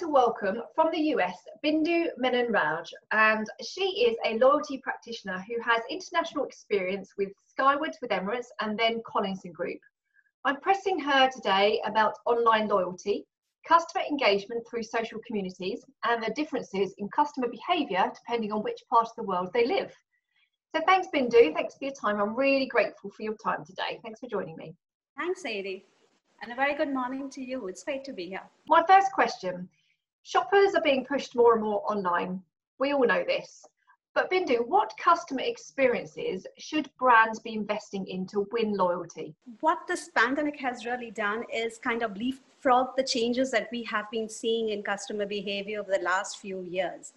to welcome from the US Bindu Menon Raj, and she is a loyalty practitioner who has international experience with Skywards with Emirates and then Collinson Group. I'm pressing her today about online loyalty, customer engagement through social communities, and the differences in customer behaviour depending on which part of the world they live. So thanks, Bindu. Thanks for your time. I'm really grateful for your time today. Thanks for joining me. Thanks, Sadie. And a very good morning to you. It's great to be here. My first question shoppers are being pushed more and more online. We all know this. But Bindu, what customer experiences should brands be investing in to win loyalty? What this pandemic has really done is kind of leapfrog the changes that we have been seeing in customer behavior over the last few years.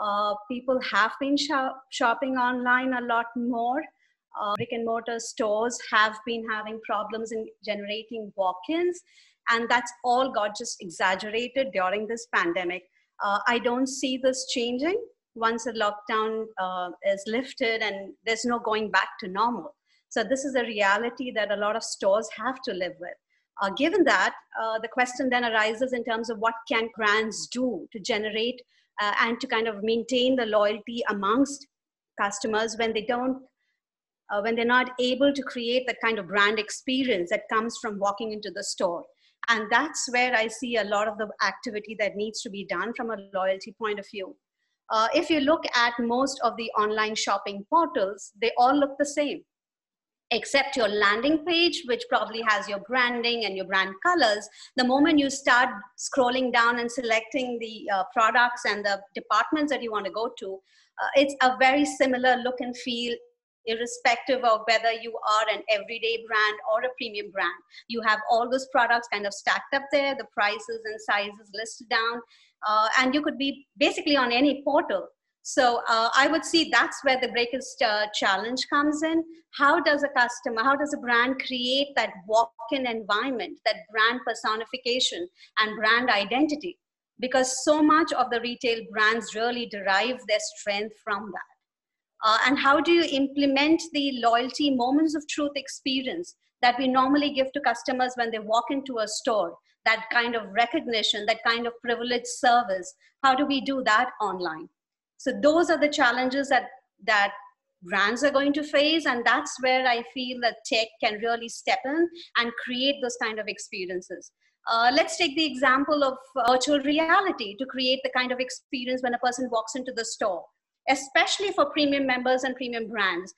Uh, people have been shop- shopping online a lot more uh, brick and mortar stores have been having problems in generating walk-ins and that's all got just exaggerated during this pandemic. Uh, i don't see this changing once the lockdown uh, is lifted and there's no going back to normal. So this is a reality that a lot of stores have to live with. Uh, given that uh, the question then arises in terms of what can brands do to generate uh, and to kind of maintain the loyalty amongst customers when they don't uh, when they're not able to create that kind of brand experience that comes from walking into the store. And that's where I see a lot of the activity that needs to be done from a loyalty point of view. Uh, if you look at most of the online shopping portals, they all look the same, except your landing page, which probably has your branding and your brand colors. The moment you start scrolling down and selecting the uh, products and the departments that you want to go to, uh, it's a very similar look and feel irrespective of whether you are an everyday brand or a premium brand. You have all those products kind of stacked up there, the prices and sizes listed down, uh, and you could be basically on any portal. So uh, I would see that's where the greatest uh, challenge comes in. How does a customer, how does a brand create that walk-in environment, that brand personification and brand identity? Because so much of the retail brands really derive their strength from that. Uh, and how do you implement the loyalty moments of truth experience that we normally give to customers when they walk into a store? That kind of recognition, that kind of privileged service. How do we do that online? So those are the challenges that that brands are going to face, and that's where I feel that tech can really step in and create those kind of experiences. Uh, let's take the example of virtual reality to create the kind of experience when a person walks into the store especially for premium members and premium brands.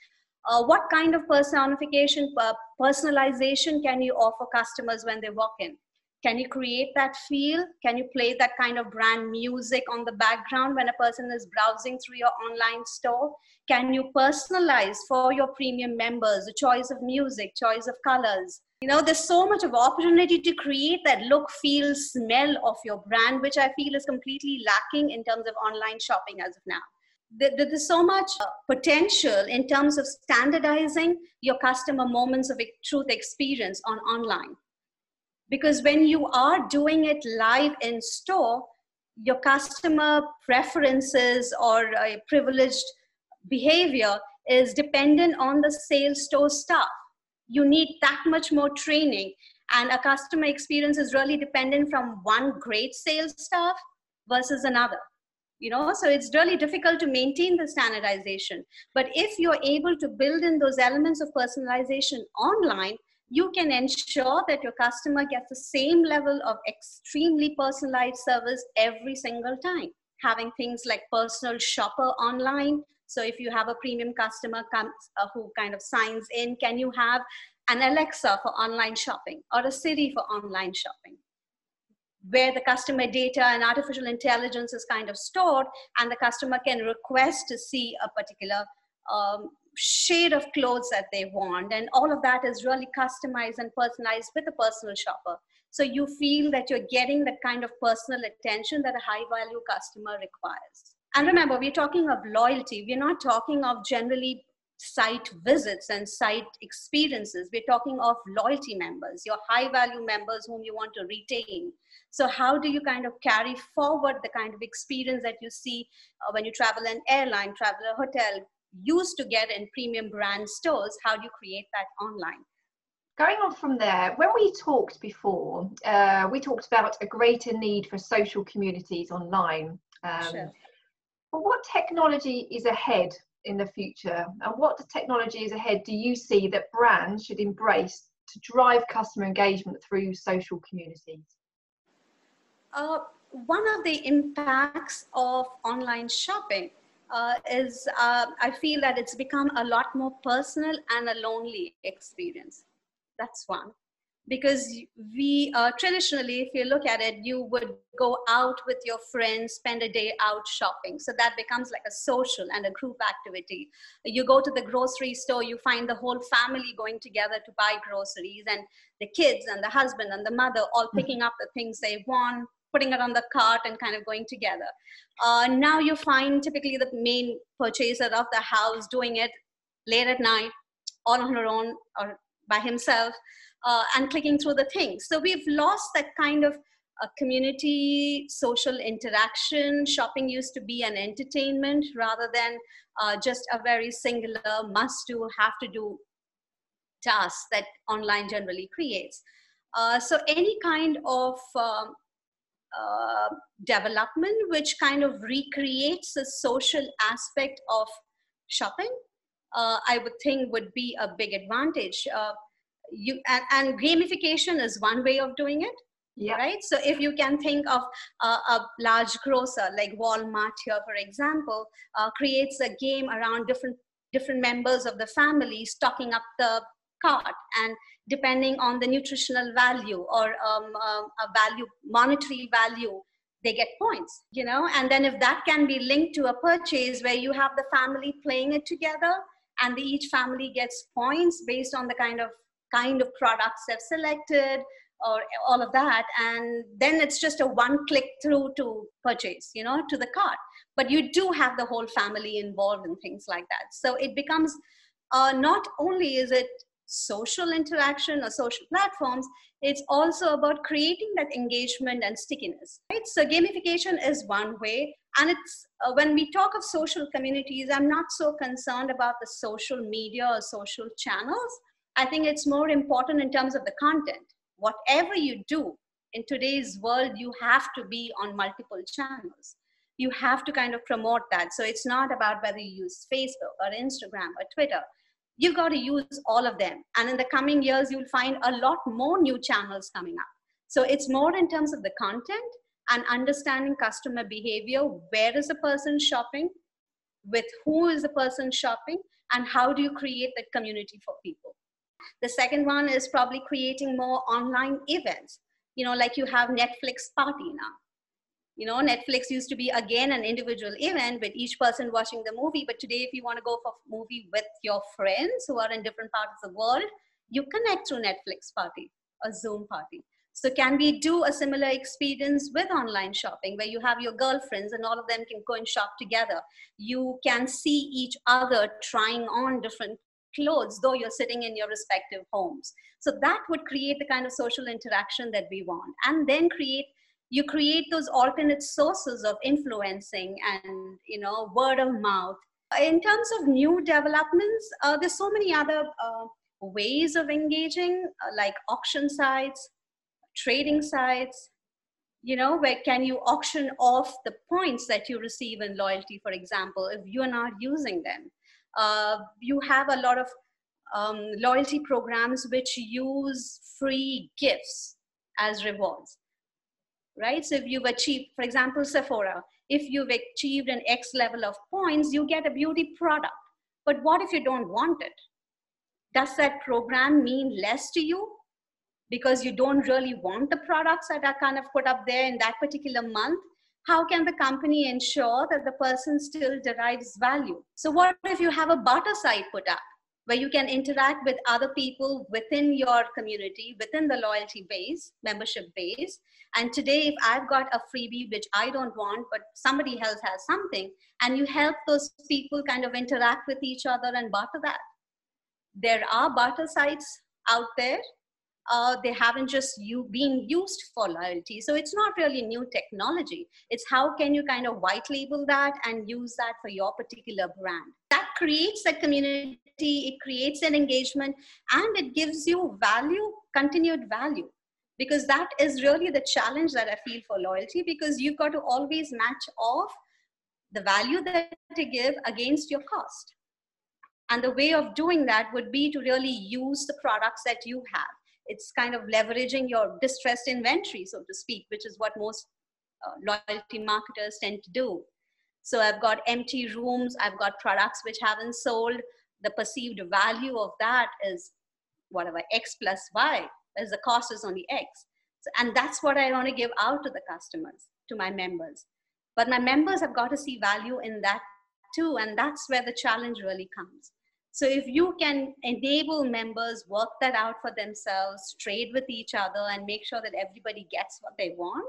Uh, what kind of personification, personalization can you offer customers when they walk in? Can you create that feel? Can you play that kind of brand music on the background when a person is browsing through your online store? Can you personalize for your premium members the choice of music, choice of colors? You know, there's so much of opportunity to create that look, feel, smell of your brand, which I feel is completely lacking in terms of online shopping as of now there's so much uh, potential in terms of standardizing your customer moments of truth experience on online. Because when you are doing it live in store your customer preferences or uh, privileged behavior is dependent on the sales store staff. You need that much more training and a customer experience is really dependent from one great sales staff versus another you know so it's really difficult to maintain the standardization. But if you're able to build in those elements of personalization online you can ensure that your customer gets the same level of extremely personalized service every single time. Having things like personal shopper online. So if you have a premium customer comes uh, who kind of signs in can you have an alexa for online shopping or a siri for online shopping where the customer data and artificial intelligence is kind of stored and the customer can request to see a particular um, shade of clothes that they want. And all of that is really customized and personalized with a personal shopper. So you feel that you're getting the kind of personal attention that a high value customer requires. And remember we're talking of loyalty. We're not talking of generally site visits and site experiences. We're talking of loyalty members, your high value members whom you want to retain. So, how do you kind of carry forward the kind of experience that you see uh, when you travel an airline, travel a hotel, used to get in premium brand stores? How do you create that online? going on from there, when we talked before, uh, we talked about a greater need for social communities online. Um, sure. But what technology is ahead in the future, and what technology is ahead do you see that brands should embrace to drive customer engagement through social communities? Uh, one of the impacts of online shopping uh, is uh, I feel that it's become a lot more personal and a lonely experience. That's one. Because we uh, traditionally, if you look at it, you would go out with your friends, spend a day out shopping. So that becomes like a social and a group activity. You go to the grocery store, you find the whole family going together to buy groceries, and the kids and the husband and the mother all mm-hmm. picking up the things they want, putting it on the cart and kind of going together. Uh, now you find typically the main purchaser of the house doing it late at night, all on her own or by himself, uh, and clicking through the things. So we've lost that kind of a community social interaction. Shopping used to be an entertainment rather than uh, just a very singular must do, have to do task that online generally creates. Uh, so any kind of um, uh, development which kind of recreates the social aspect of shopping uh, i would think would be a big advantage uh, you and, and, gamification is one way of doing it yeah. right so if you can think of a large grocer like walmart here for example uh, creates a game around different different members of the family stocking up the cart and depending on the nutritional value or um, um, a value monetary value they get points you know and then if that can be linked to a purchase where you have the family playing it together and the, each family gets points based on the kind of kind of products they've selected or all of that and then it's just a one click through to purchase you know to the cart but you do have the whole family involved in things like that so it becomes uh, not only is it social interaction or social platforms, it's also about creating that engagement and stickiness. Right? So gamification is one way. And it's uh, when we talk of social communities, I'm not so concerned about the social media or social channels. I think it's more important in terms of the content. Whatever you do in today's world, you have to be on multiple channels. You have to kind of promote that. So it's not about whether you use Facebook or Instagram or Twitter you've got to use all of them. And in the coming years, you'll find a lot more new channels coming up. So it's more in terms of the content and understanding customer behavior. Where is the person shopping? With who is the person shopping? And how do you create that community for people? The second one is probably creating more online events. You know, like you have Netflix party now. You know netflix used to be again an individual event with each person watching the movie but today if you want to go for movie with your friends who are in different parts of the world you connect through netflix party a zoom party. So can we do a similar experience with online shopping where you have your girlfriends and all of them can go and shop together? You can see each other trying on different clothes though you're sitting in your respective homes. So that would create the kind of social interaction that we want. And then create you create those alternate sources of influencing and you know word of mouth. In terms of new developments uh, there's so many other uh, ways of engaging uh, like auction sites trading sites you know where can you auction off the points that you receive in loyalty for example if you're not using them uh, you have a lot of um, loyalty programs which use free gifts as rewards right? So if you've achieved, for example, Sephora, if you've achieved an X level of points, you get a beauty product. But what if you don't want it? Does that program mean less to you because you don't really want the products that are kind of put up there in that particular month? How can the company ensure that the person still derives value? So, what if you have a barter site put up? where you can interact with other people within your community, within the loyalty base, membership base. And today, if I've got a freebie which I don't want, but somebody else has something, and you help those people kind of interact with each other and barter that. There are barter sites out there. Uh, they haven't just you being used for loyalty. So it's not really new technology. It's how can you kind of white label that and use that for your particular brand. That creates a community it creates an engagement, and it gives you value, continued value. Because that is really the challenge that I feel for loyalty, because you've got to always match off the value that they give against your cost. And the way of doing that would be to really use the products that you have. It's kind of leveraging your distressed inventory, so to speak, which is what most uh, loyalty marketers tend to do. So I've got empty rooms, I've got products which haven't sold. The perceived value of that is whatever X plus Y, as the cost is only X. So, and that's what I want to give out to the customers, to my members. But my members have got to see value in that too, and that's where the challenge really comes. So if you can enable members work that out for themselves, trade with each other, and make sure that everybody gets what they want,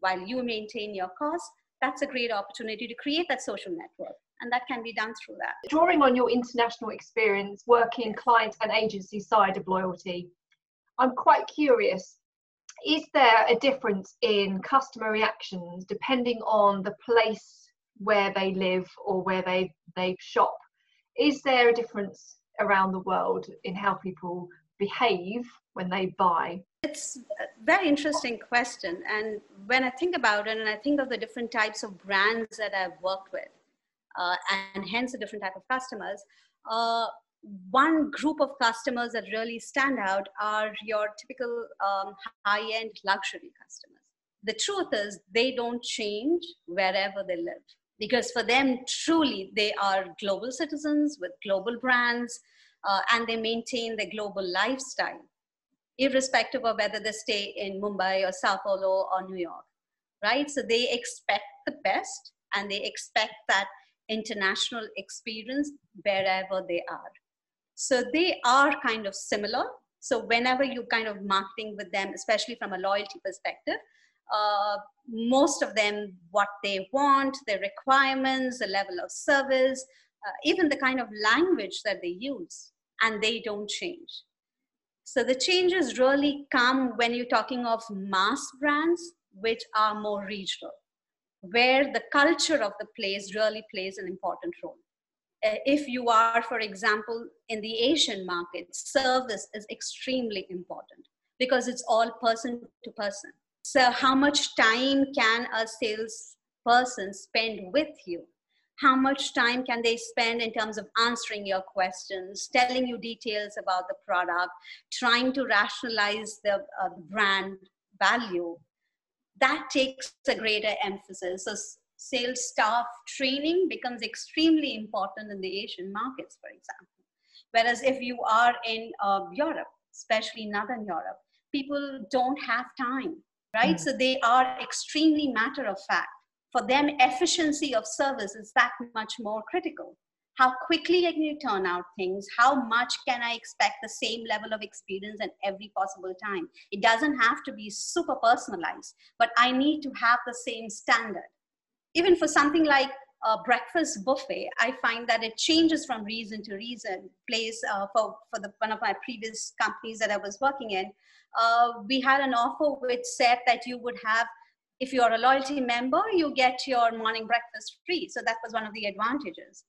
while you maintain your costs, that's a great opportunity to create that social network. And that can be done through that. Drawing on your international experience working client and agency side of loyalty, I'm quite curious. Is there a difference in customer reactions depending on the place where they live or where they, they shop? Is there a difference around the world in how people behave when they buy? It's a very interesting question. And when I think about it, and I think of the different types of brands that I've worked with, uh, and hence the different type of customers, uh, one group of customers that really stand out are your typical um, high-end luxury customers. The truth is, they don't change wherever they live because for them, truly, they are global citizens with global brands uh, and they maintain their global lifestyle, irrespective of whether they stay in Mumbai or Sao Paulo or New York, right? So they expect the best and they expect that international experience wherever they are. So they are kind of similar. So whenever you kind of marketing with them, especially from a loyalty perspective, uh, most of them what they want, their requirements, the level of service, uh, even the kind of language that they use and they don't change. So the changes really come when you're talking of mass brands, which are more regional, where the culture of the place really plays an important role. Uh, if you are, for example, in the Asian market, service is extremely important because it's all person to person. So, how much time can a salesperson spend with you? how much time can they spend in terms of answering your questions telling you details about the product trying to rationalize the uh, brand value? That takes a greater emphasis. So sales staff training becomes extremely important in the asian markets for example. Whereas if you are in uh, europe especially northern europe people don't have time right mm. so they are extremely matter of fact for them, efficiency of service is that much more critical. How quickly can you turn out things? How much can I expect the same level of experience at every possible time? It doesn't have to be super personalized, but I need to have the same standard. Even for something like a breakfast buffet, I find that it changes from reason to reason. Place uh, for, for the, one of my previous companies that I was working in, uh, we had an offer which said that you would have if you're a loyalty member, you get your morning breakfast free. So that was one of the advantages.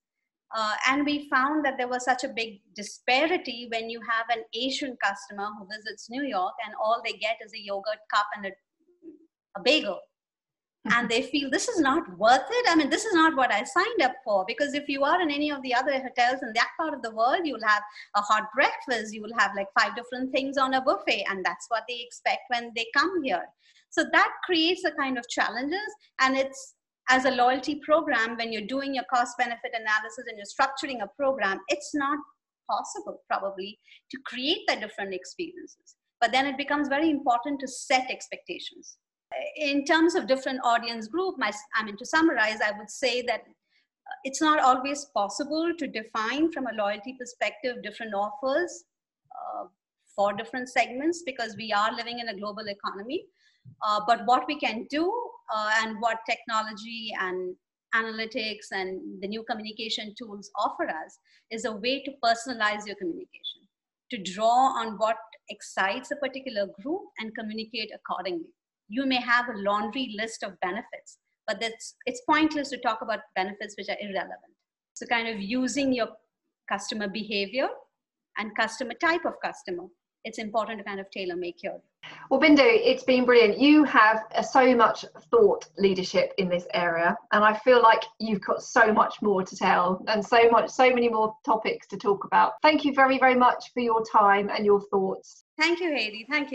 Uh, and we found that there was such a big disparity when you have an Asian customer who visits New York and all they get is a yogurt cup and a, a bagel. And they feel this is not worth it. I mean, this is not what I signed up for. Because if you are in any of the other hotels in that part of the world, you'll have a hot breakfast, you will have like five different things on a buffet, and that's what they expect when they come here. So that creates a kind of challenges and it's as a loyalty program, when you're doing your cost benefit analysis and you're structuring a program, it's not possible probably to create the different experiences. But then it becomes very important to set expectations. In terms of different audience group, my, I mean, to summarize, I would say that uh, it's not always possible to define from a loyalty perspective different offers uh, for different segments because we are living in a global economy. Uh, but what we can do uh, and what technology and analytics and the new communication tools offer us is a way to personalize your communication, to draw on what excites a particular group and communicate accordingly. You may have a laundry list of benefits, but that's, it's pointless to talk about benefits which are irrelevant. So, kind of using your customer behavior and customer type of customer, it's important to kind of tailor make your. Well, Bindu, it's been brilliant. You have uh, so much thought leadership in this area, and I feel like you've got so much more to tell and so much, so many more topics to talk about. Thank you very, very much for your time and your thoughts. Thank you, Hayley. Thank you.